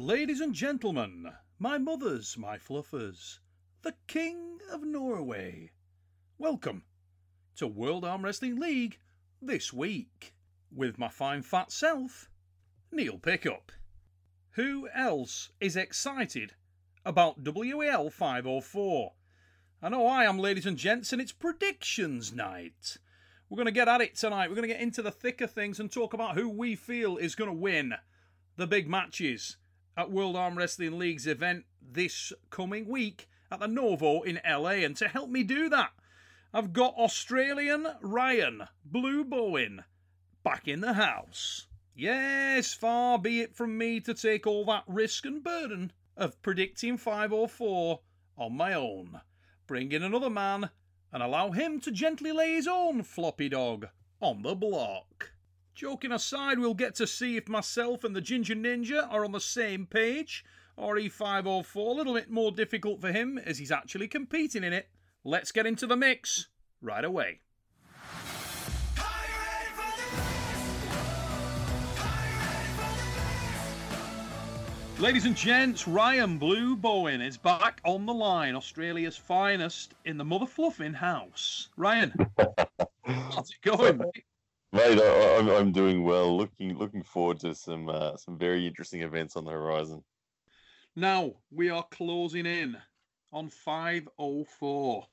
Ladies and gentlemen, my mothers, my fluffers, the King of Norway. Welcome to World Arm Wrestling League this week with my fine fat self, Neil Pickup. Who else is excited about WAL 504? I know I am, ladies and gents, and it's predictions night. We're going to get at it tonight. We're going to get into the thick of things and talk about who we feel is going to win the big matches at World Arm Wrestling League's event this coming week at the Novo in LA. And to help me do that, I've got Australian Ryan Blue Bowen back in the house. Yes, far be it from me to take all that risk and burden of predicting 504 on my own. Bring in another man and allow him to gently lay his own floppy dog on the block. Joking aside, we'll get to see if myself and the Ginger Ninja are on the same page, or E504 a little bit more difficult for him as he's actually competing in it. Let's get into the mix right away. Ladies and gents, Ryan Blue Bowen is back on the line, Australia's finest in the mother fluffing house. Ryan, how's it going, mate? Mate, I, I'm I'm doing well. Looking looking forward to some uh, some very interesting events on the horizon. Now we are closing in on 504.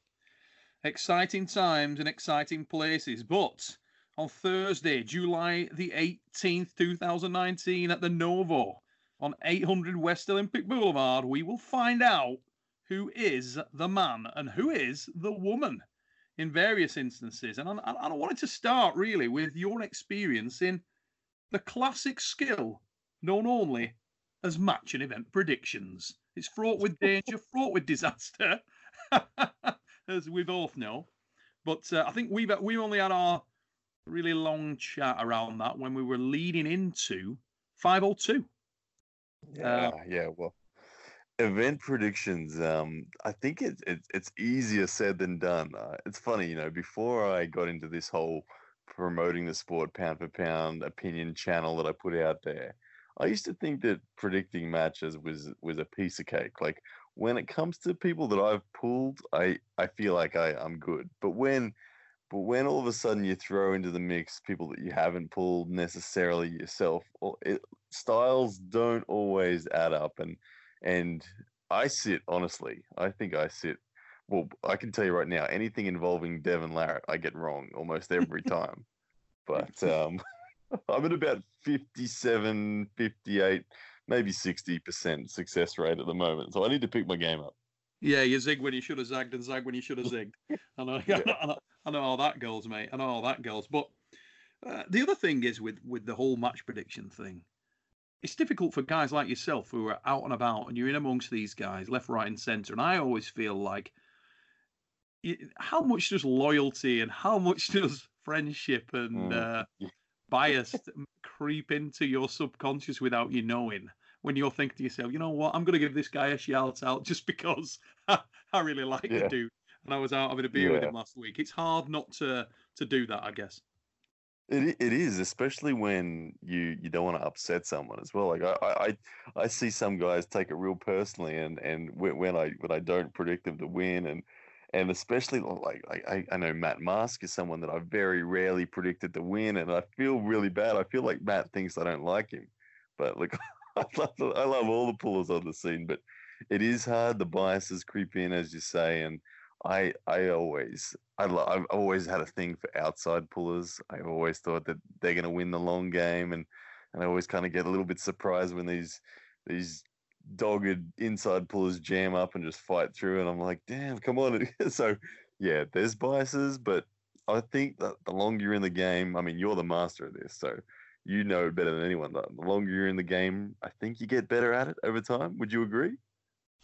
Exciting times and exciting places, but on Thursday, July the 18th, 2019, at the Novo on 800 West Olympic Boulevard, we will find out who is the man and who is the woman in various instances. And I, and I wanted to start really with your experience in the classic skill known only as match and event predictions. It's fraught with danger, fraught with disaster, as we both know. But uh, I think we've we only had our really long chat around that when we were leading into 502. Yeah, yeah. Well, event predictions. Um, I think it's it's it's easier said than done. Uh, it's funny, you know. Before I got into this whole promoting the sport pound for pound opinion channel that I put out there, I used to think that predicting matches was was a piece of cake. Like when it comes to people that I've pulled, I I feel like I I'm good. But when but when all of a sudden you throw into the mix people that you haven't pulled necessarily yourself, it, styles don't always add up. And and I sit honestly, I think I sit. Well, I can tell you right now, anything involving Devon Larratt, I get wrong almost every time. but um, I'm at about 57, 58, maybe 60% success rate at the moment. So I need to pick my game up. Yeah, you zig when you should have zagged and zag when you should have zigged. I know, I know, I know how that goes, mate. I know how that goes. But uh, the other thing is with with the whole match prediction thing, it's difficult for guys like yourself who are out and about and you're in amongst these guys, left, right, and centre. And I always feel like how much does loyalty and how much does friendship and Mm. uh, bias creep into your subconscious without you knowing? When you're thinking to yourself, you know what, I'm going to give this guy a shout out just because I really like the dude, and I was out having a beer with him last week. It's hard not to to do that, I guess. It it is, especially when you you don't want to upset someone as well. Like I I I see some guys take it real personally, and and when, when I when I don't predict them to win, and and especially like like I, I know Matt Mask is someone that I very rarely predicted to win, and I feel really bad. I feel like Matt thinks I don't like him, but look, I love I love all the pullers on the scene, but it is hard. The biases creep in, as you say, and I I always I lo- I've always had a thing for outside pullers. I've always thought that they're going to win the long game, and and I always kind of get a little bit surprised when these these dogged inside pullers jam up and just fight through. And I'm like, damn, come on. so yeah, there's biases, but I think that the longer you're in the game, I mean, you're the master of this, so you know better than anyone. The longer you're in the game, I think you get better at it over time. Would you agree?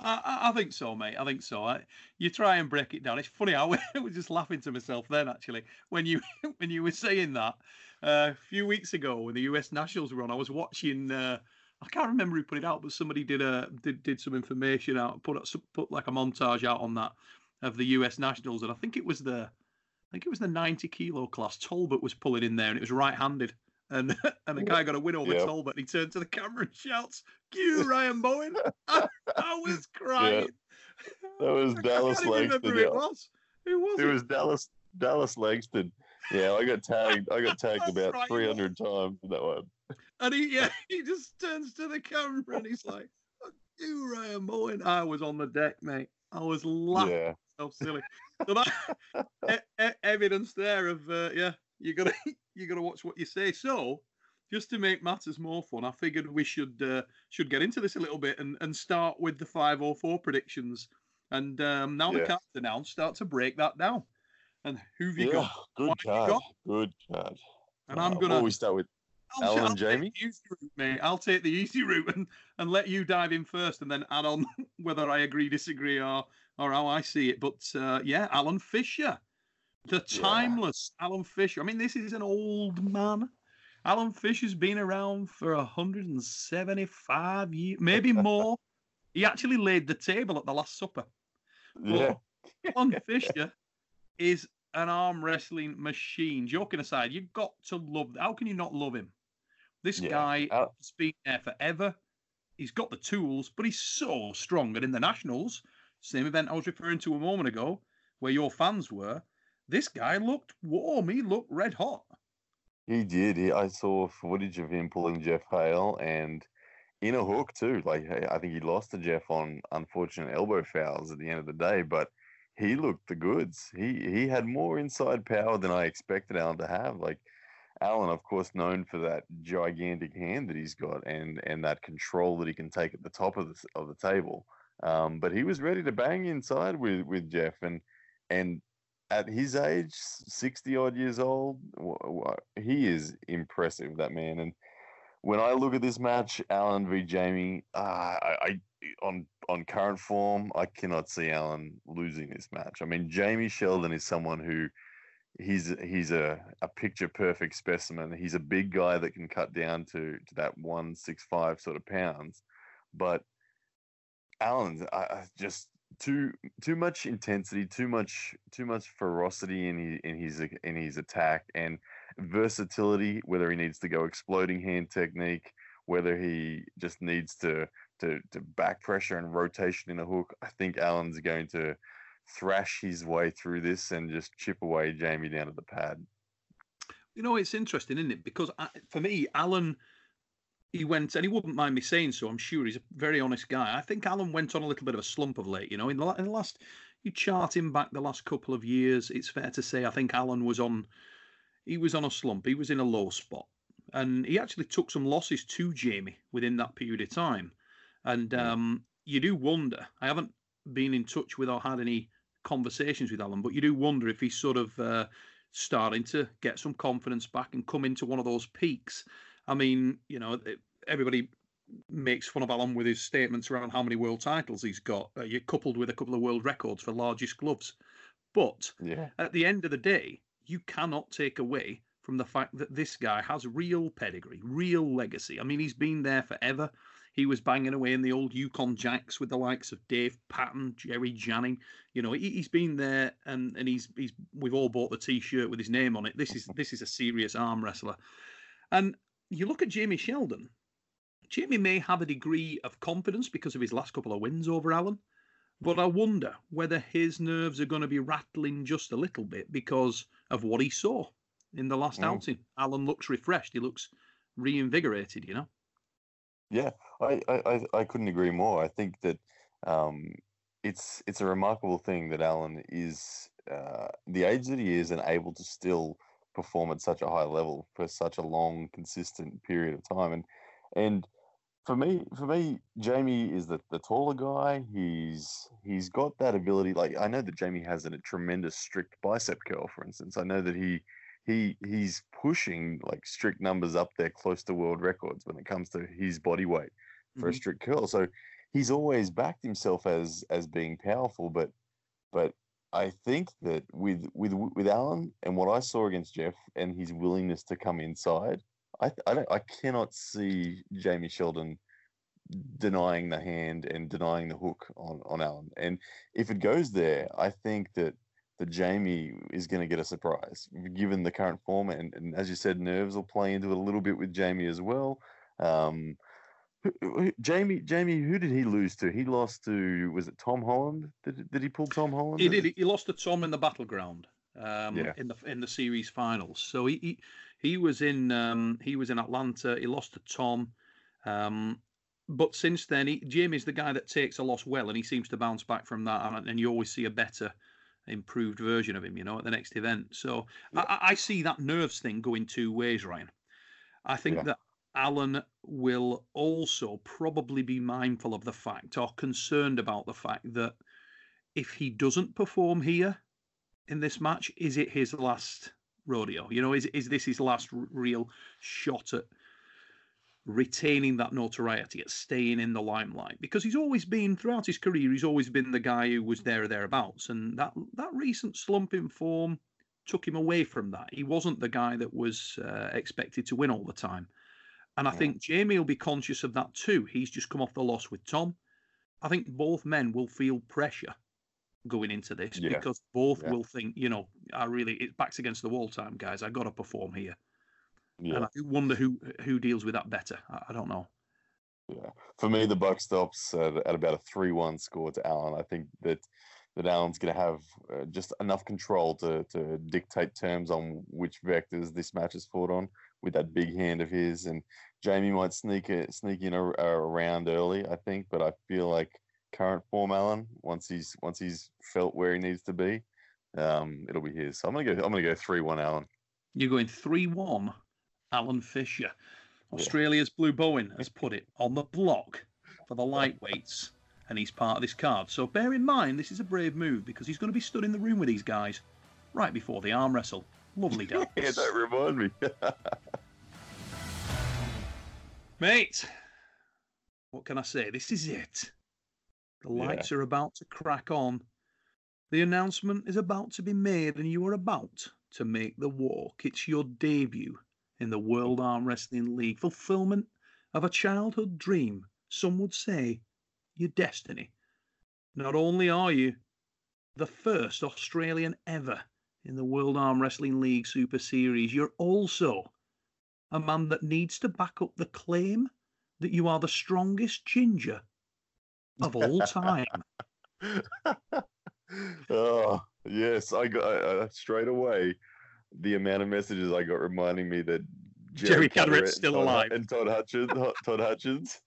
I, I think so, mate. I think so. I, you try and break it down. It's funny. I was just laughing to myself then, actually, when you when you were saying that uh, a few weeks ago when the U.S. Nationals were on. I was watching. Uh, I can't remember who put it out, but somebody did a did, did some information out, put put like a montage out on that of the U.S. Nationals, and I think it was the I think it was the 90 kilo class. Talbot was pulling in there, and it was right-handed. And and the guy got a win over yep. Talbot. And he turned to the camera and shouts, "Cue Ryan Bowen!" I, I, was crying. Yeah. That was Dallas Langston. Who it was. Who was it? It was Dallas Dallas Langston. Yeah, I got tagged. I got tagged about right, 300 times in that one. And he yeah he just turns to the camera and he's like, "You Ryan Bowen." I was on the deck, mate. I was laughing yeah. so silly. So that e- e- evidence there of uh, yeah, you gotta you gotta watch what you say. So just to make matters more fun, I figured we should uh, should get into this a little bit and, and start with the 504 predictions. And um, now yeah. the card's announced, start to break that down. And who've you yeah, got? Good what card. Got? Good card. And uh, I'm gonna always start with I'll, Alan I'll Jamie. Route, mate. I'll take the easy route and, and let you dive in first, and then add on whether I agree, disagree, or or how I see it. But uh, yeah, Alan Fisher, the timeless yeah. Alan Fisher. I mean, this is an old man. Alan Fisher's been around for 175 years, maybe more. he actually laid the table at the Last Supper. Yeah. Alan Fisher is an arm wrestling machine. Joking aside, you've got to love. How can you not love him? This yeah. guy uh, has been there forever. He's got the tools, but he's so strong. And in the Nationals, same event I was referring to a moment ago, where your fans were, this guy looked warm. He looked red hot. He did. He, I saw footage of him pulling Jeff Hale and in a hook too. Like I think he lost to Jeff on unfortunate elbow fouls at the end of the day, but he looked the goods. He he had more inside power than I expected Alan to have. Like Alan, of course, known for that gigantic hand that he's got and and that control that he can take at the top of the of the table. Um, but he was ready to bang inside with with Jeff, and and at his age, sixty odd years old, he is impressive. That man, and when I look at this match, Alan v Jamie, uh, I, I on on current form, I cannot see Alan losing this match. I mean, Jamie Sheldon is someone who he's he's a, a picture perfect specimen. He's a big guy that can cut down to to that one six five sort of pounds, but Alan's uh, just too too much intensity, too much too much ferocity in his in his in his attack and versatility. Whether he needs to go exploding hand technique, whether he just needs to to to back pressure and rotation in a hook, I think Alan's going to thrash his way through this and just chip away Jamie down to the pad. You know, it's interesting, isn't it? Because I, for me, Alan he went, and he wouldn't mind me saying so. I'm sure he's a very honest guy. I think Alan went on a little bit of a slump of late. You know, in the, in the last, you chart him back the last couple of years. It's fair to say I think Alan was on, he was on a slump. He was in a low spot, and he actually took some losses to Jamie within that period of time. And um, you do wonder. I haven't been in touch with or had any conversations with Alan, but you do wonder if he's sort of uh, starting to get some confidence back and come into one of those peaks I mean, you know, everybody makes fun of Alan with his statements around how many world titles he's got, uh, coupled with a couple of world records for largest gloves. But yeah. at the end of the day, you cannot take away from the fact that this guy has real pedigree, real legacy. I mean, he's been there forever. He was banging away in the old Yukon Jacks with the likes of Dave Patton, Jerry Janning. You know, he, has been there, and and he's he's we've all bought the T-shirt with his name on it. This is this is a serious arm wrestler, and you look at Jamie Sheldon. Jamie may have a degree of confidence because of his last couple of wins over Alan, but I wonder whether his nerves are going to be rattling just a little bit because of what he saw in the last mm. outing. Alan looks refreshed. He looks reinvigorated. You know. Yeah, I, I, I couldn't agree more. I think that um, it's it's a remarkable thing that Alan is uh, the age that he is and able to still perform at such a high level for such a long, consistent period of time. And and for me, for me, Jamie is the, the taller guy. He's he's got that ability. Like I know that Jamie has a tremendous strict bicep curl, for instance. I know that he he he's pushing like strict numbers up there close to world records when it comes to his body weight for a Mhm. strict curl. So he's always backed himself as as being powerful, but but I think that with with with Alan and what I saw against Jeff and his willingness to come inside, I I I cannot see Jamie Sheldon denying the hand and denying the hook on on Alan. And if it goes there, I think that that Jamie is going to get a surprise given the current form. And, and as you said, nerves will play into it a little bit with Jamie as well. Um, who- who- Jamie, Jamie, who did he lose to? He lost to was it Tom Holland? Did did he pull Tom Holland? He did. He lost to Tom in the battleground um, Yeah. in the in the series finals. So he he, he was in um, he was in Atlanta. He lost to Tom, um, but since then, he, Jamie's the guy that takes a loss well, and he seems to bounce back from that. And, and you always see a better, improved version of him. You know, at the next event. So I, I- I see that nerves thing going two ways, Ryan. I think Yeah. that Alan will also probably be mindful of the fact or concerned about the fact that if he doesn't perform here in this match, is it his last rodeo? You know, is is this his last real shot at retaining that notoriety, at staying in the limelight? Because he's always been throughout his career, he's always been the guy who was there or thereabouts, and that that recent slump in form took him away from that. He wasn't the guy that was uh, expected to win all the time. And I Yeah. think Jamie will be conscious of that too. He's just come off the loss with Tom. I think both men will feel pressure going into this Yeah. because both Yeah. will think, you know, I really it backs against the wall time, guys. I got to perform here, Yeah. and I do wonder who who deals with that better. I, I don't know. Yeah, for me, the buck stops at, at about a three-one score to Allen. I think that that Allen's going to have uh, just enough control to to dictate terms on which vectors this match is fought on with that big hand of his. And Jamie might sneak a, sneak in a, around early, I think, but I feel like current form Alan, once he's once he's felt where he needs to be, um, it'll be his. So I'm gonna go. I'm gonna go three-one Alan. You're going three one. Alan Fisher, Australia's Blue Bowen, has put it on the block for the lightweights, and he's part of this card. So bear in mind, this is a brave move because he's going to be stood in the room with these guys right before the arm wrestle. Lovely dance. Yeah, don't remind me. Mate, what can I say? This is it. The Yeah. lights are about to crack on. The announcement is about to be made, and you are about to make the walk. It's your debut in the World Arm Wrestling League, fulfillment of a childhood dream. Some would say your destiny. Not only are you the first Australian ever in the World Arm Wrestling League Super Series, you're also a man that needs to back up the claim that you are the strongest ginger of all time. oh yes, I got uh, straight away the amount of messages I got reminding me that Jerry Cadorette Cadorette's still Todd alive. and Todd Hutchings. Todd Hutchings.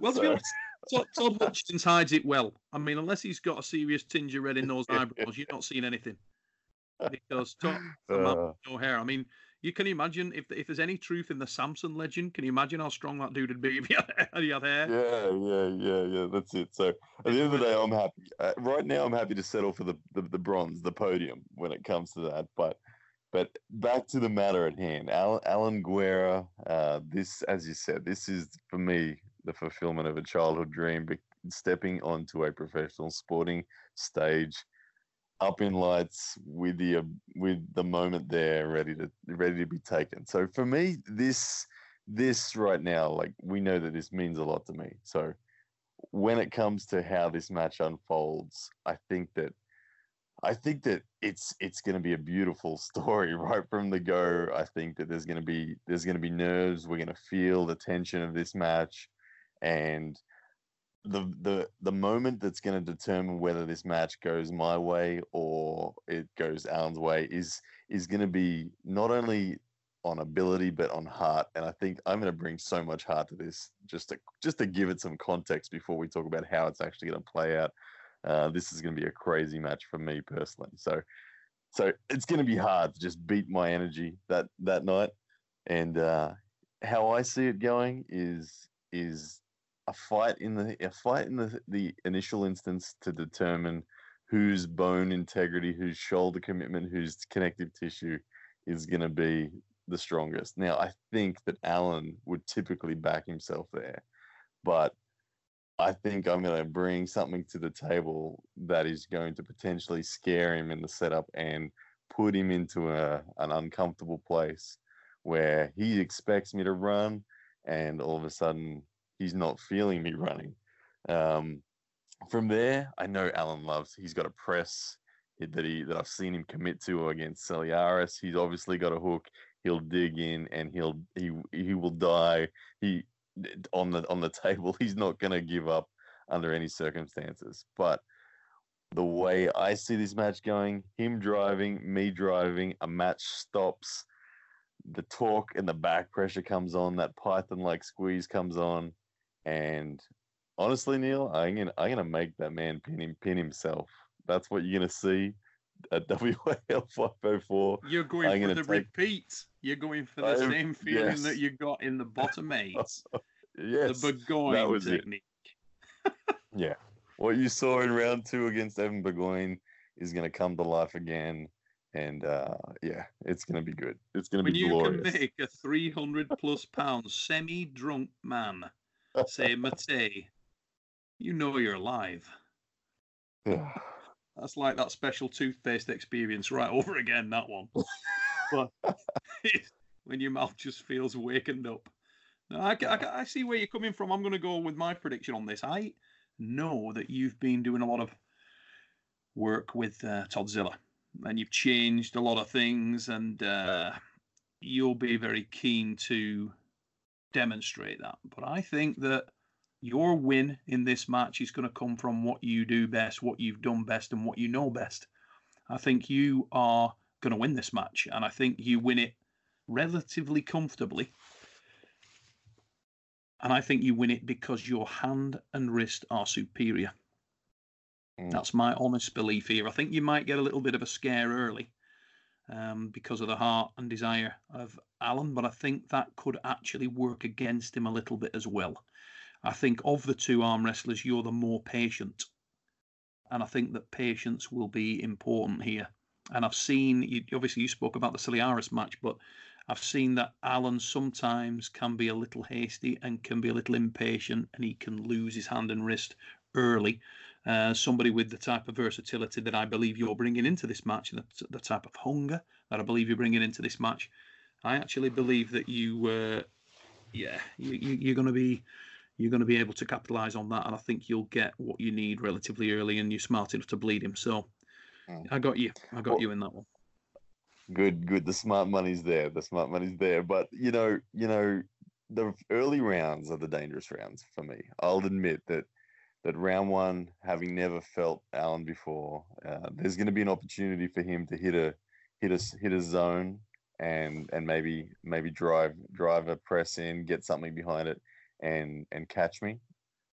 Well, to be honest, Todd, Todd Hutchings hides it well. I mean, unless he's got a serious tinge of red in those eyebrows, you're not seeing anything. Because man Uh, no hair. I mean, you can imagine if if there's any truth in the Samson legend, can you imagine how strong that dude would be if he had, he had hair? yeah, yeah, yeah, yeah. That's it. So at the end of the day, I'm happy. Uh, right now, I'm happy to settle for the, the the bronze, the podium when it comes to that. But but back to the matter at hand. Alan, Alan Guerra. Uh, this, as you said, this is for me the fulfillment of a childhood dream. Stepping onto a professional sporting stage, up in lights with the uh, with the moment there, ready to ready to be taken. So for me, this this right now, like we know that this means a lot to me. So when it comes to how this match unfolds, I think that I think that it's it's going to be a beautiful story right from the go. I think that there's going to be there's going to be nerves. We're going to feel the tension of this match, and the the the moment that's going to determine whether this match goes my way or it goes Alan's way is is going to be not only on ability but on heart. And i think i'm going to bring so much heart to this just to just to give it some context before we talk about how it's actually going to play out. Uh, this is going to be a crazy match for me personally. So so it's going to be hard to just beat my energy that that night. And uh, how i see it going is is a fight in the a fight in the the initial instance to determine whose bone integrity, whose shoulder commitment, whose connective tissue is going to be the strongest. Now, I think that Allen would typically back himself there, but I think I'm going to bring something to the table that is going to potentially scare him in the setup and put him into a, an uncomfortable place where he expects me to run, and all of a sudden he's not feeling me running. Um, from there, I know Alan loves. He's got a press that he that I've seen him commit to against Celiaris. He's obviously got a hook. He'll dig in and he'll he he will die. He on the on the table. He's not going to give up under any circumstances. But the way I see this match going, him driving, me driving, a match stops, the torque and the back pressure comes on, that Python like squeeze comes on, and honestly, Neil, I'm gonna I'm gonna make that man pin him pin himself. That's what you're gonna see at WAL 504. You're going I'm for the take- repeat. You're going for the I'm- same feeling yes. that you got in the bottom eight. yes, the Burgoyne was it. technique. yeah. What you saw in round two against Evan Burgoyne is gonna come to life again. And uh, yeah, it's gonna be good. It's gonna be glorious. When you can make a 300 plus pound semi drunk man say Mate, you know you're alive. That's like that special toothpaste experience right over again, that one. but when your mouth just feels wakened up. No, I, I, I see where you're coming from. I'm going to go with my prediction on this. I know that you've been doing a lot of work with uh, Toddzilla and you've changed a lot of things, and uh, you'll be very keen to demonstrate that. But I think that your win in this match is going to come from what you do best, what you've done best, and what you know best. I think you are going to win this match, and I think you win it relatively comfortably. And I think you win it because your hand and wrist are superior. Mm. That's my honest belief here. I think you might get a little bit of a scare early um, because of the heart and desire of Alan, but I think that could actually work against him a little bit as well. I think of the two arm wrestlers, you're the more patient. And I think that patience will be important here. And I've seen, you, obviously, you spoke about the Ciliaris match, but I've seen that Alan sometimes can be a little hasty and can be a little impatient, and he can lose his hand and wrist early. Uh, somebody with the type of versatility that I believe you're bringing into this match, the, the type of hunger that I believe you're bringing into this match. I actually believe that you, uh, yeah, you, you, you're going to be you're going to be able to capitalize on that, and I think you'll get what you need relatively early, and you're smart enough to bleed him. So, Mm. I got you. I got Well- you in that one. Good, good. The smart money's there. The smart money's there. But you know, you know, the early rounds are the dangerous rounds for me. I'll admit that that round one, having never felt Allen before, uh, there's going to be an opportunity for him to hit a hit a hit a zone and and maybe maybe drive drive a press in, get something behind it, and and catch me.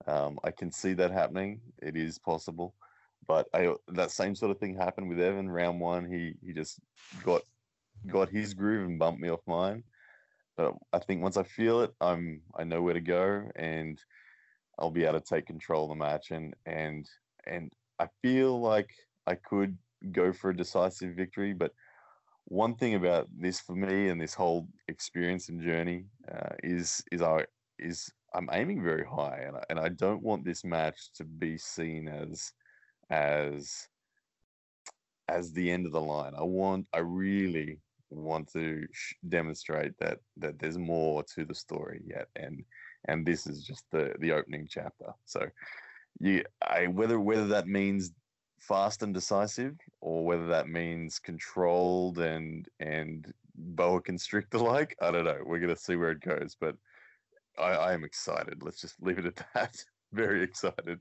Um, I can see that happening. It is possible, but I that same sort of thing happened with Evan. Round one, he he just got got his groove and bumped me off mine. But I think once I feel it, I'm I know where to go, and I'll be able to take control of the match. And and and I feel like I could go for a decisive victory. But one thing about this for me and this whole experience and journey uh, is is I is I'm aiming very high, and I, and I don't want this match to be seen as as as the end of the line. I want, I really want to sh- demonstrate that that there's more to the story yet, and and this is just the the opening chapter. So, you, I whether whether that means fast and decisive, or whether that means controlled and and boa constrictor like, I don't know. We're gonna see where it goes, but I, I am excited. Let's just leave it at that. Very excited.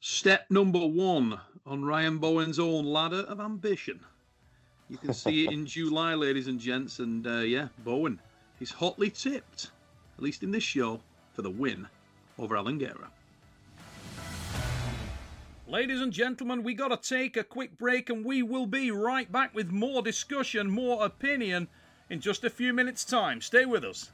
Step number one on Ryan Bowen's own ladder of ambition. You can see it in July, ladies and gents, and uh, yeah, Bowen he's hotly tipped, at least in this show, for the win over Alingera. Ladies and gentlemen, we got to take a quick break and we will be right back with more discussion, more opinion in just a few minutes' time. Stay with us.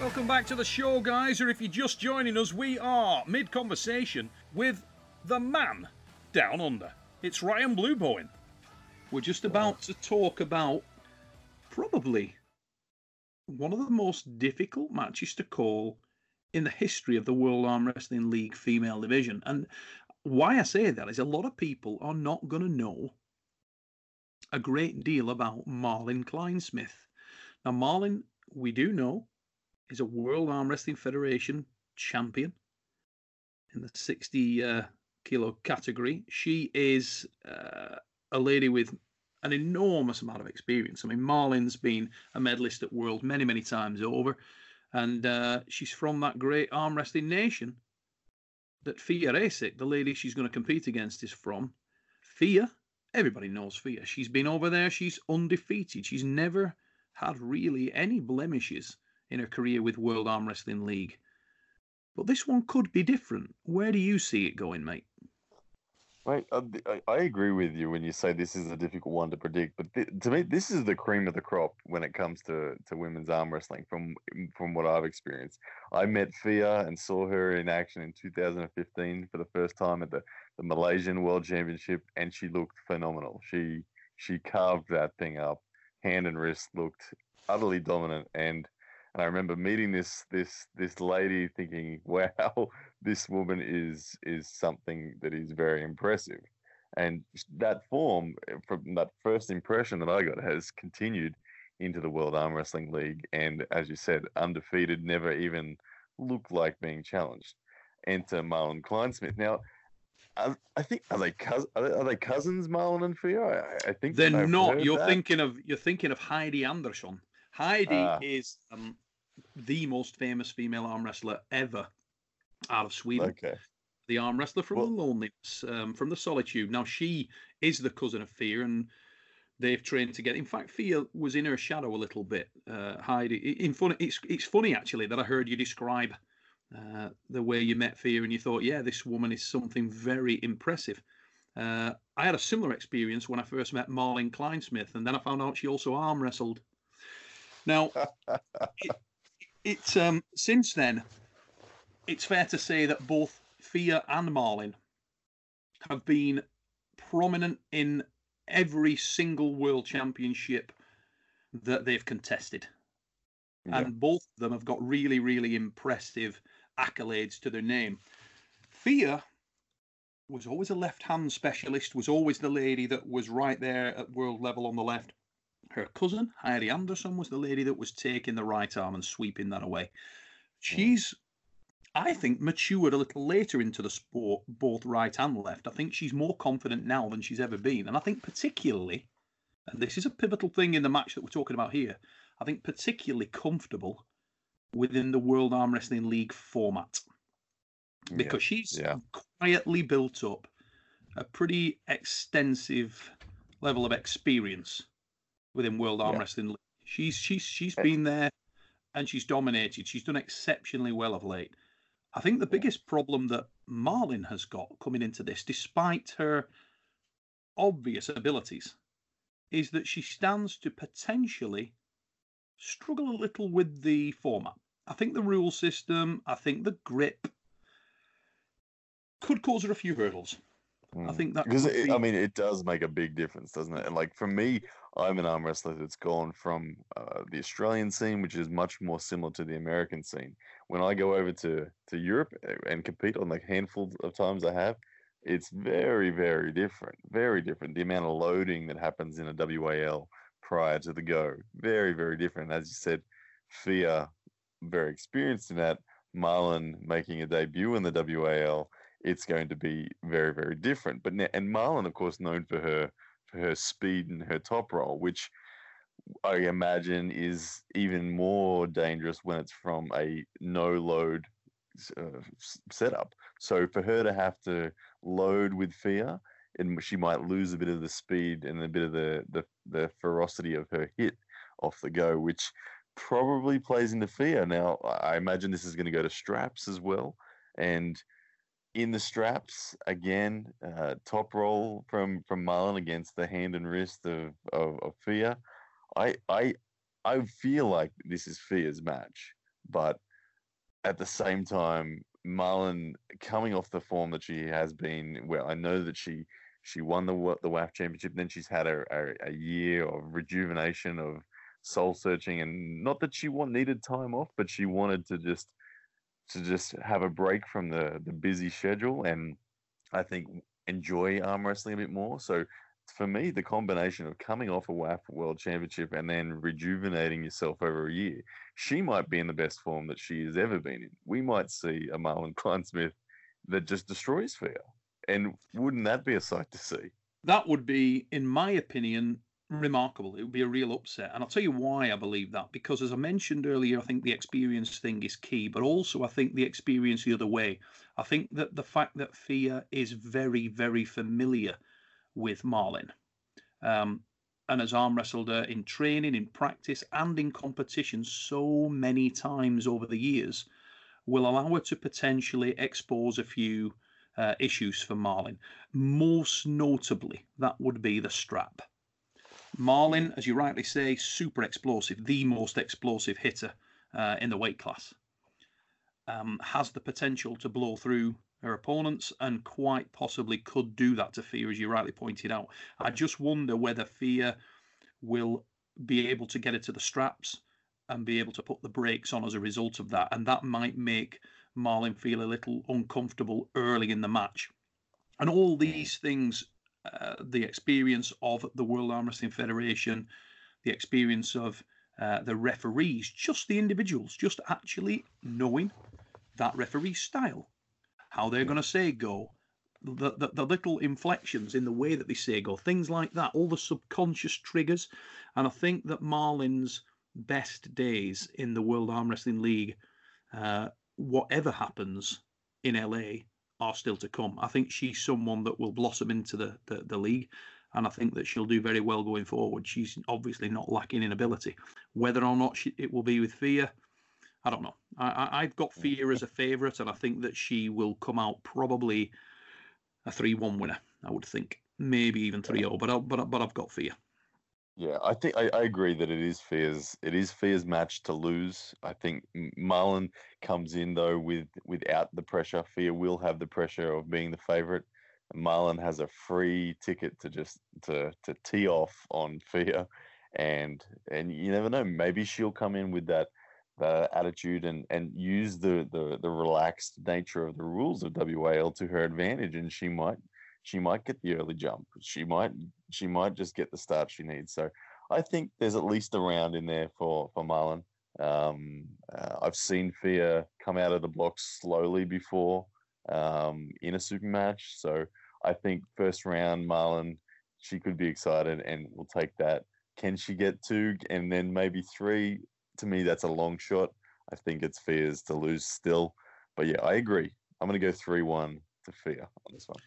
Welcome back to the show, guys, or if you're just joining us, we are mid conversation with the man down under. It's Ryan Blue Bowen. We're just about to talk about probably one of the most difficult matches to call in the history of the World Arm Wrestling League female division. And why I say that is a lot of people are not going to know a great deal about Malin Kleinsmith. Now, Malin, we do know, is a World Arm Wrestling Federation champion in the 60 uh, kilo category. She is uh, a lady with an enormous amount of experience. I mean, Malin's been a medalist at World many, many times over, and uh, she's from that great arm wrestling nation that Fia Reisek, the lady she's going to compete against, is from. Fia, everybody knows Fia. She's been over there. She's undefeated. She's never had really any blemishes in her career with World Arm Wrestling League. But this one could be different. Where do you see it going, mate? Right, uh, I, I agree with you when you say this is a difficult one to predict. But th- to me, this is the cream of the crop when it comes to, to women's arm wrestling. From from what I've experienced, I met Fia and saw her in action in 2015 for the first time at the, the Malaysian World Championship, and she looked phenomenal. She she carved that thing up, hand and wrist looked utterly dominant, and and I remember meeting this this this lady, thinking, "Wow, this woman is is something that is very impressive." And that form, eh, from that first impression that I got, has continued into the World Arm Wrestling League, and as you said, undefeated, never even looked like being challenged. Enter Malin Kleinsmith. Now, I, I think are they, cous- are they are they cousins, Malin and Fia? I, I think They're not. You're that. thinking of you're thinking of Heidi Andersson. Heidi Ah. is um, the most famous female arm wrestler ever out of Sweden. Okay. The arm wrestler from Well- the loneliness, um, from the solitude. Now she is the cousin of Fia, and they've trained together. In fact, Fia was in her shadow a little bit. Uh, Heidi, in fun, it's it's funny actually that I heard you describe uh, the way you met Fia, and you thought, yeah, this woman is something very impressive. Uh, I had a similar experience when I first met Malin Kleinsmith, and then I found out she also arm wrestled. Now, it, it's um, since then, it's fair to say that both Fia and Malin have been prominent in every single world championship that they've contested. Yeah. And both of them have got really, really impressive accolades to their name. Fia was always a left hand specialist, was always the lady that was right there at world level on the left. Her cousin, Heidi Andersson, was the lady that was taking the right arm and sweeping that away. Hmm. She's, I think, matured a little later into the sport, both right and left. I think she's more confident now than she's ever been. And I think, particularly, and this is a pivotal thing in the match that we're talking about here, I think, particularly comfortable within the World Arm Wrestling League format because she's yeah. quietly built up a pretty extensive level of experience within World Arm Yeah. Wrestling. League. She's she's she's been there and she's dominated. She's done exceptionally well of late. I think the biggest problem that Malin has got coming into this, despite her obvious abilities, is that she stands to potentially struggle a little with the format. I think the rule system, I think the grip could cause her a few hurdles. I Mm. think that because it, be- I mean it does make a big difference, doesn't it? And like for me, I'm an arm wrestler that's gone from uh, the Australian scene, which is much more similar to the American scene. When I go over to to Europe uh, and compete on the handful of times I have, it's very very different, very different. The amount of loading that happens in a WAL prior to the go, very very different. As you said, Fia, very experienced in that. Malin making a debut in the WAL it's going to be very very different but na- and Malin of course known for her her speed and her top roll which i imagine is even more dangerous when it's from a no load uh, setup. So for her to have to load with Fia and she might lose a bit of the speed and a bit of the the, the ferocity of her hit off the go which probably plays into Fia. Now i I imagine this is going to go to straps as well and in the straps again, uh, top roll from from Malin against the hand and wrist of of, of Fia. I I I feel like this is Fia's match, but at the same time, Malin coming off the form that she has been, well, I know that she she won the the WAF championship. Then she's had a, a, a year of rejuvenation, of soul searching, and not that she want, needed time off, but she wanted to just to just have a break from the the busy schedule and I think enjoy arm wrestling a bit more. So for me, the combination of coming off a WAF World Championship and then rejuvenating yourself over a year, she might be in the best form that she has ever been in. We might see a Malin Kleinsmith that just destroys Fia. And wouldn't that be a sight to see? That would be, in my opinion, remarkable. It would be a real upset. And I'll tell you why I believe that. Because as I mentioned earlier, I think the experience thing is key, but also I think the experience the other way. I think that the fact that Fia is very, very familiar with Malin Um, and has arm wrestled her in training, in practice, and in competition so many times over the years, will allow her to potentially expose a few uh, issues for Malin. Most notably, that would be the strap. Malin, as you rightly say, super explosive, the most explosive hitter uh, in the weight class. Um, has the potential to blow through her opponents and quite possibly could do that to Fia, as you rightly pointed out. I just wonder whether Fia will be able to get it to the straps and be able to put the brakes on as a result of that. And that might make Malin feel a little uncomfortable early in the match. And all these things, uh, the experience of the World Arm Wrestling Federation, the experience of uh, the referees, just the individuals, just actually knowing that referee style, how they're going to say go, the, the, the, little inflections in the way that they say go, things like that, all the subconscious triggers. And I think that Malin's best days in the World Arm Wrestling League, uh, whatever happens in LA, are still to come. I think she's someone that will blossom into the, the, the league. And I think that she'll do very well going forward. She's obviously not lacking in ability. Whether or not she, it will be with Fia, I don't know. I, have got Fia as a favourite, and I think that she will come out probably a three-one winner. I would think maybe even 3-0, but I, but but I've got Fia. Yeah, I think I, I agree that it is Fia's it is Fia's match to lose. I think Malin comes in though with without the pressure. Fia will have the pressure of being the favourite. Malin has a free ticket to just to to tee off on Fia, and and you never know. Maybe she'll come in with that the attitude and and use the, the the relaxed nature of the rules of WAL to her advantage, and she might she might get the early jump. She might she might just get the start she needs. So I think there's at least a round in there for for Malin. Um, uh, I've seen Fia come out of the blocks slowly before um, in a super match, so I think first round Malin she could be excited and will take that. Can she get two and then maybe three? to me, that's a long shot. I think it's Fia's to lose still. But yeah, I agree. I'm going to go 3 1 to Fia on this one.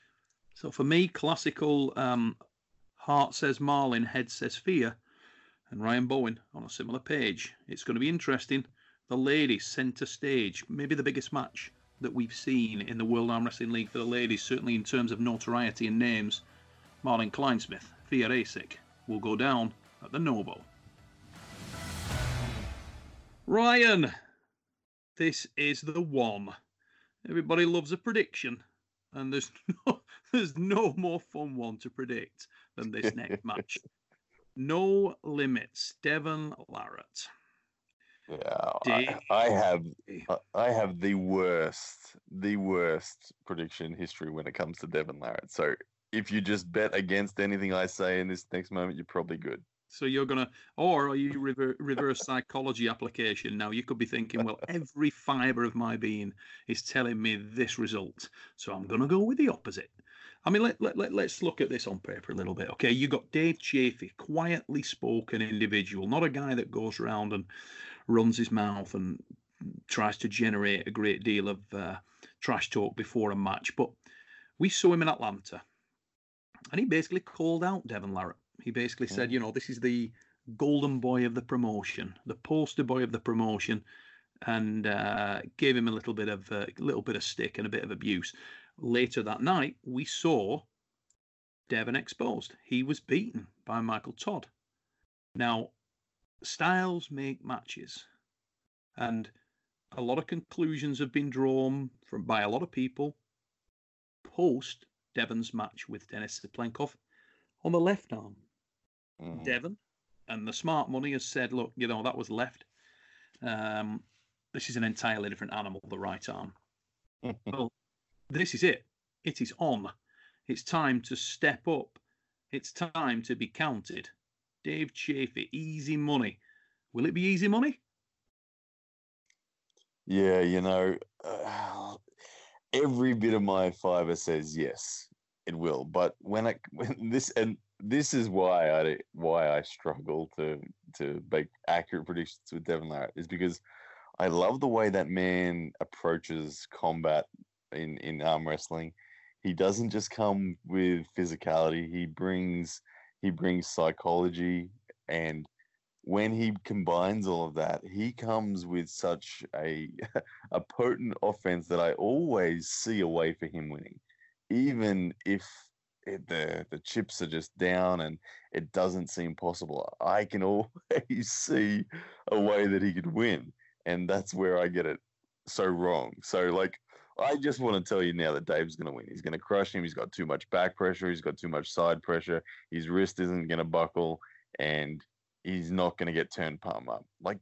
So for me, classical um, Heart says Malin, Head says Fia, and Ryan Bowen on a similar page. It's going to be interesting. The ladies centre stage, maybe the biggest match that we've seen in the World Arm Wrestling League for the ladies, certainly in terms of notoriety and names. Malin Kleinsmith, Fia Reisek will go down at the Novo. Ryan, this is the one. Everybody loves a prediction, and there's no, there's no more fun one to predict than this next match. No limits, Devon Larratt. Yeah, I, I, have eh. I have the worst the worst prediction history when it comes to Devon Larratt. So if you just bet against anything I say in this next moment, you're probably good. So you're gonna, or are you rever- reverse psychology application? Now you could be thinking, well, every fiber of my being is telling me this result, so I'm gonna go with the opposite. I mean, let, let, let, let's look at this on paper a little bit. Okay, you got Dave Chaffee, quietly spoken individual, not a guy that goes around and runs his mouth and tries to generate a great deal of uh, trash talk before a match. But we saw him in Atlanta, and he basically called out Devon Larratt he basically said, mm. you know, this is the golden boy of the promotion, the poster boy of the promotion, and uh, gave him a little bit of a uh, little bit of stick and a bit of abuse. Later that night, we saw Devon exposed. He was beaten by Michael Todd. Now, styles make matches, and a lot of conclusions have been drawn from by a lot of people post Devon's match with Denis Cyplenkov on the left arm. Mhm. Devon and the smart money has said, look, you know, that was left. Um, this is an entirely different animal, the right arm. well, this is it. It is on. It's time to step up. It's time to be counted. Dave Chaffee, easy money. Will it be easy money? Yeah, you know, uh, every bit of my fiber says yes, it will. But when I when this and this is why I why I struggle to to make accurate predictions with Devon Larratt is because I love the way that man approaches combat in in arm wrestling. He doesn't just come with physicality. He brings he brings psychology and when he combines all of that, he comes with such a a potent offense that I always see a way for him winning, even if it, the the chips are just down and it doesn't seem possible. I can always see a way that he could win, and that's where I get it so wrong. So like. I just want to tell you now that Dave's going to win. He's going to crush him. He's got too much back pressure. He's got too much side pressure. His wrist isn't going to buckle, and he's not going to get turned palm up. Like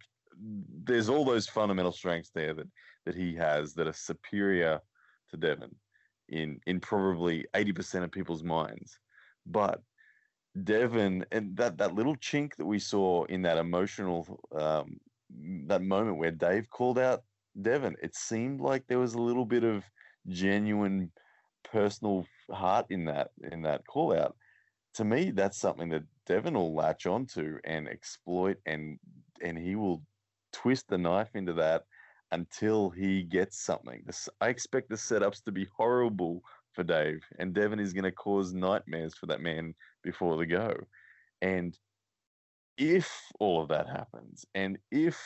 there's all those fundamental strengths there that that he has that are superior to Devon in in probably 80% of people's minds. But Devon and that that little chink that we saw in that emotional um, that moment where Dave called out Devon, it seemed like there was a little bit of genuine personal heart in that in that call out. To me, that's something that Devon will latch onto and exploit and and he will twist the knife into that until he gets something. This, I expect the setups to be horrible for Dave, and Devon is going to cause nightmares for that man before the go. And if all of that happens, and if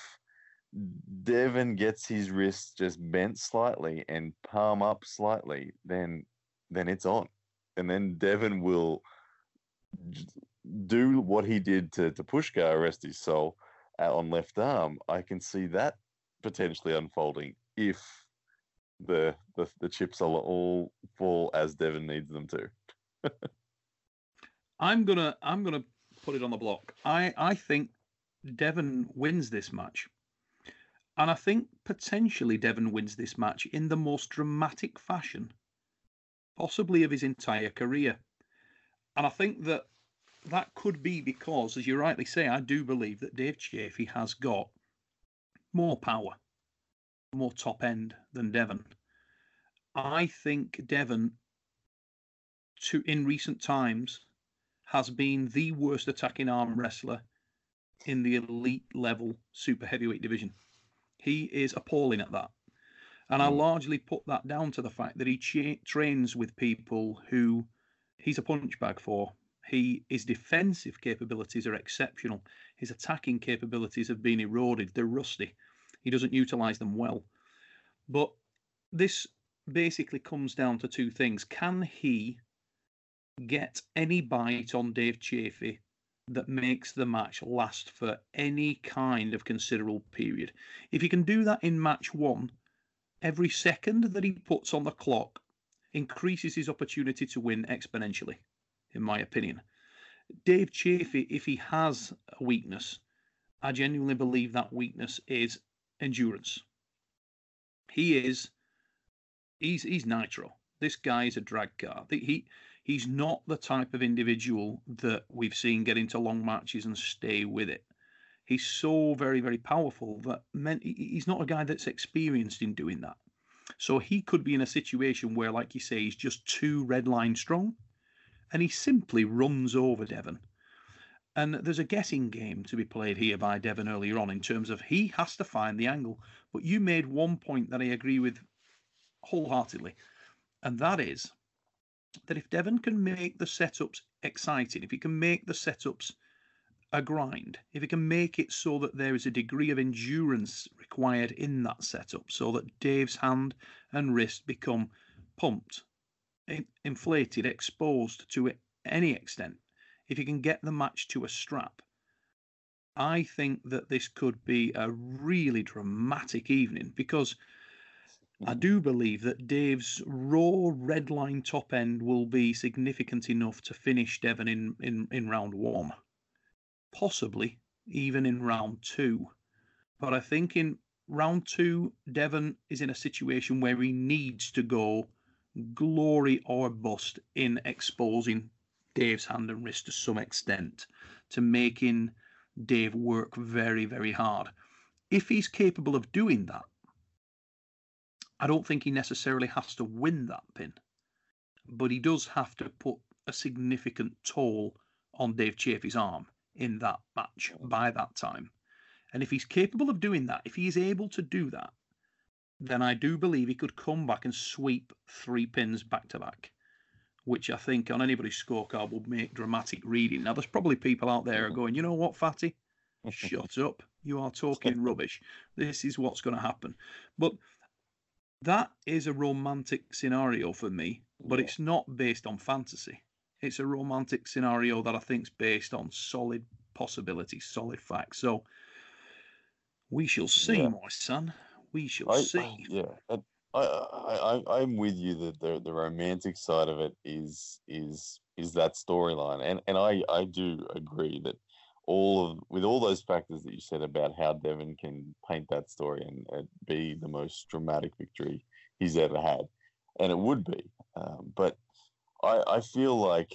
Devon gets his wrist just bent slightly and palm up slightly, then then it's on, and then Devon will do what he did to to Pushkar, rest his soul, uh, on left arm. I can see that potentially unfolding if the the, the chips all, all fall as Devon needs them to. I'm gonna I'm gonna put it on the block. I I think Devon wins this match, and I think potentially Devon wins this match in the most dramatic fashion, possibly of his entire career. And I think that that could be because, as you rightly say, I do believe that Dave Chaffee has got more power, more top end than Devon. I think Devon, to in recent times, has been the worst attacking arm wrestler in the elite level super heavyweight division. He is appalling at that. And I Mm. largely put that down to the fact that he cha- trains with people who he's a punch bag for. He his defensive capabilities are exceptional. His attacking capabilities have been eroded. They're rusty. He doesn't utilize them well. But this basically comes down to two things. Can he get any bite on Dave Chaffee that makes the match last for any kind of considerable period? If he can do that in match one, every second that he puts on the clock increases his opportunity to win exponentially, in my opinion. Dave Chaffee, if he has a weakness, I genuinely believe that weakness is endurance. He is he's he's nitro. This guy is a drag car. He he's not the type of individual that we've seen get into long matches and stay with it. He's so very very powerful that men, he's not a guy that's experienced in doing that. So he could be in a situation where, like you say, he's just too red line strong, and he simply runs over Devon. And there's a guessing game to be played here by Devon earlier on in terms of he has to find the angle. But you made one point that I agree with wholeheartedly, and that is that if Devon can make the setups exciting, if he can make the setups a grind, if he can make it so that there is a degree of endurance required in that setup, so that Dave's hand and wrist become pumped, inflated, exposed to any extent, if you can get the match to a strap, I think that this could be a really dramatic evening because I mm-hmm. do believe that Dave's raw red line top end will be significant enough to finish Devon in, in, in round one, possibly even in round two. But I think in round two, Devon is in a situation where he needs to go glory or bust in exposing Dave's hand and wrist to some extent, to making Dave work very, very hard. If he's capable of doing that, I don't think he necessarily has to win that pin, but he does have to put a significant toll on Dave Chaffee's arm in that match by that time. And if he's capable of doing that, if he is able to do that, then I do believe he could come back and sweep three pins back to back, which I think on anybody's scorecard would make dramatic reading. Now, there's probably people out there are going, you know what, Fatty? Shut up. You are talking rubbish. This is what's going to happen. But that is a romantic scenario for me, but it's not based on fantasy. It's a romantic scenario that I think is based on solid possibilities, solid facts. So we shall see, Yeah. my son. We shall I, see. yeah, I, I, I, I'm with you that the the romantic side of it is is is that storyline, and and I I do agree that all of with all those factors that you said about how Devon can paint that story and, and be the most dramatic victory he's ever had, and it would be, um, but I I feel like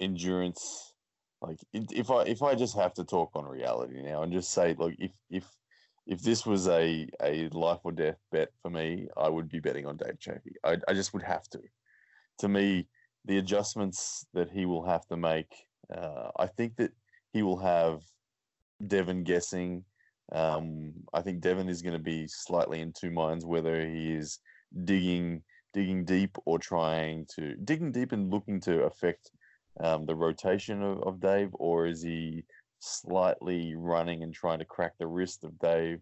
endurance. Like if if I if I just have to talk on reality now and just say, look, if if if this was a a life or death bet for me, I would be betting on Dave Chaffee. I I just would have to. To me, the adjustments that he will have to make, uh, I think that he will have Devon guessing. Um, I think Devon is going to be slightly in two minds whether he is digging digging deep or trying to digging deep and looking to affect um, the rotation of, of Dave, or is he slightly running and trying to crack the wrist of Dave?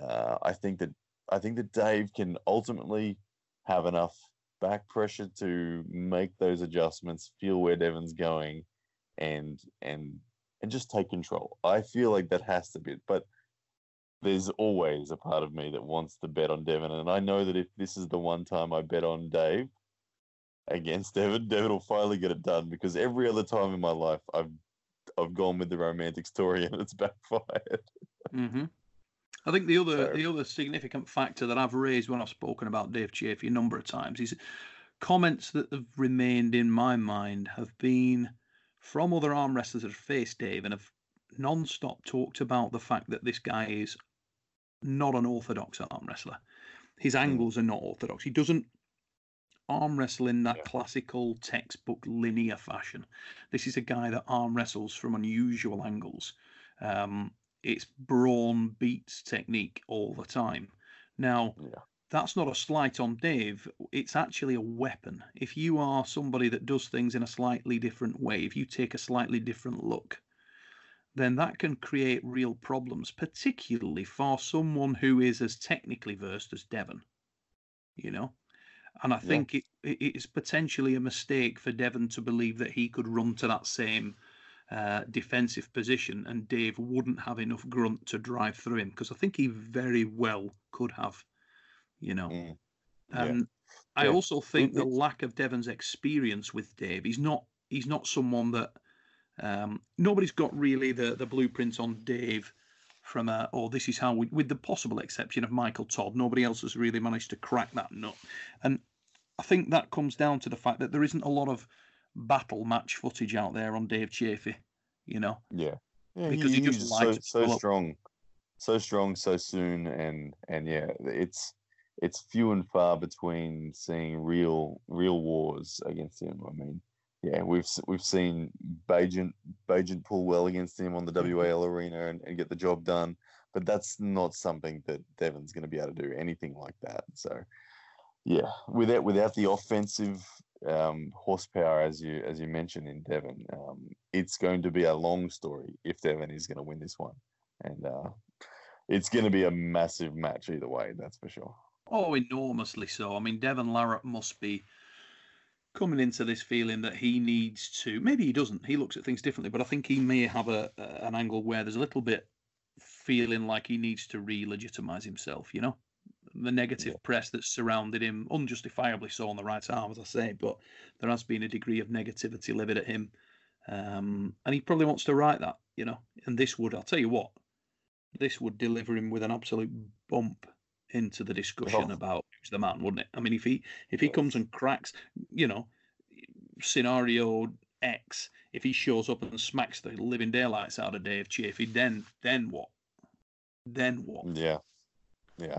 Uh, I think that I think that Dave can ultimately have enough back pressure to make those adjustments, feel where Devon's going, and and and just take control. I feel like that has to be, but there's always a part of me that wants to bet on Devon, and I know that if this is the one time I bet on Dave against Devon, Devon will finally get it done because every other time in my life I've I've gone with the romantic story and it's backfired. hmm I think the other So- the other significant factor that I've raised when I've spoken about Dave Chaffee a number of times is comments that have remained in my mind have been from other arm wrestlers that have faced Dave and have non-stop talked about the fact that this guy is not an orthodox arm wrestler. His angles are not orthodox. He doesn't arm wrestle in that Yeah. classical textbook linear fashion. This is a guy that arm wrestles from unusual angles. Um, it's brawn beats technique all the time. Now, Yeah. that's not a slight on Dave. It's actually a weapon. If you are somebody that does things in a slightly different way, if you take a slightly different look, then that can create real problems, particularly for someone who is as technically versed as Devon. You know? And I Yeah. think it, it is potentially a mistake for Devon to believe that he could run to that same uh, defensive position and Dave wouldn't have enough grunt to drive through him because I think he very well could have, you know. Mm. Yeah. And I Yeah. also think the lack of Devon's experience with Dave, he's not he's not someone that um, nobody's got really the the blueprint on Dave from a oh this is how we with the possible exception of Michael Todd, nobody else has really managed to crack that nut. And I think that comes down to the fact that there isn't a lot of battle match footage out there on Dave Chaffee, you know. Yeah, yeah, Because he just he's likes so so strong, so strong, so soon, and and yeah, it's it's few and far between seeing real real wars against him. I mean, yeah, we've we've seen Bajent Bajent pull well against him on the Mm-hmm. WAL arena and, and get the job done, but that's not something that Devon's going to be able to do anything like that. So, yeah, without without the offensive um, horsepower, as you as you mentioned in Devon, um, it's going to be a long story if Devon is going to win this one, and uh, it's going to be a massive match either way. That's for sure. Oh, enormously so. I mean, Devon Larratt must be coming into this feeling that he needs to. Maybe he doesn't. He looks at things differently, but I think he may have a, a an angle where there's a little bit feeling like he needs to re-legitimize himself. You know, the negative yeah. press that's surrounded him, unjustifiably so on the right arm, as I say, but there has been a degree of negativity levied at him, um, and he probably wants to write that. You know, and this would, I'll tell you what, this would deliver him with an absolute bump into the discussion oh. about who's the man, wouldn't it? I mean, if he if he comes and cracks, you know, scenario X, if he shows up and smacks the living daylights out of Dave Chaffee, then then what? Then what? Yeah, yeah,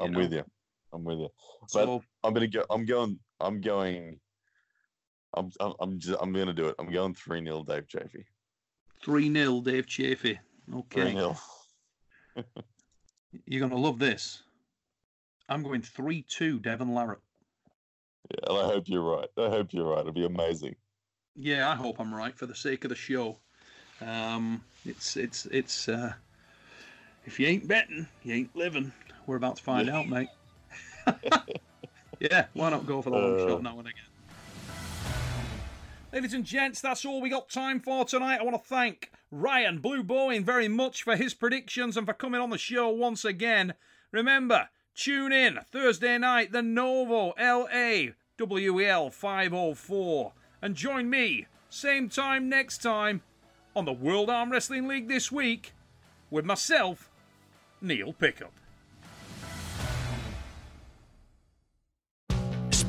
I'm you with you. I'm with you. But so, I'm gonna go. I'm going. I'm going. I'm I'm I'm, just, I'm gonna do it. I'm going three 0 Dave Chaffee. Three 0 Dave Chaffee. Okay. Three 0 You're gonna love this. I'm going 3 2 Devon Larratt. Yeah, I hope you're right. I hope you're right. It'll be amazing. Yeah, I hope I'm right for the sake of the show. Um, it's it's it's uh, if you ain't betting, you ain't living. We're about to find out, mate. yeah, why not go for the long uh, shot now and again? Ladies and gents, that's all we got time for tonight. I want to thank Ryan Blue Bowen very much for his predictions and for coming on the show once again. Remember, Tune in Thursday night, the Novo LA WAL 504. And join me, same time next time, on the World Arm Wrestling League this week with myself, Neil Pickup.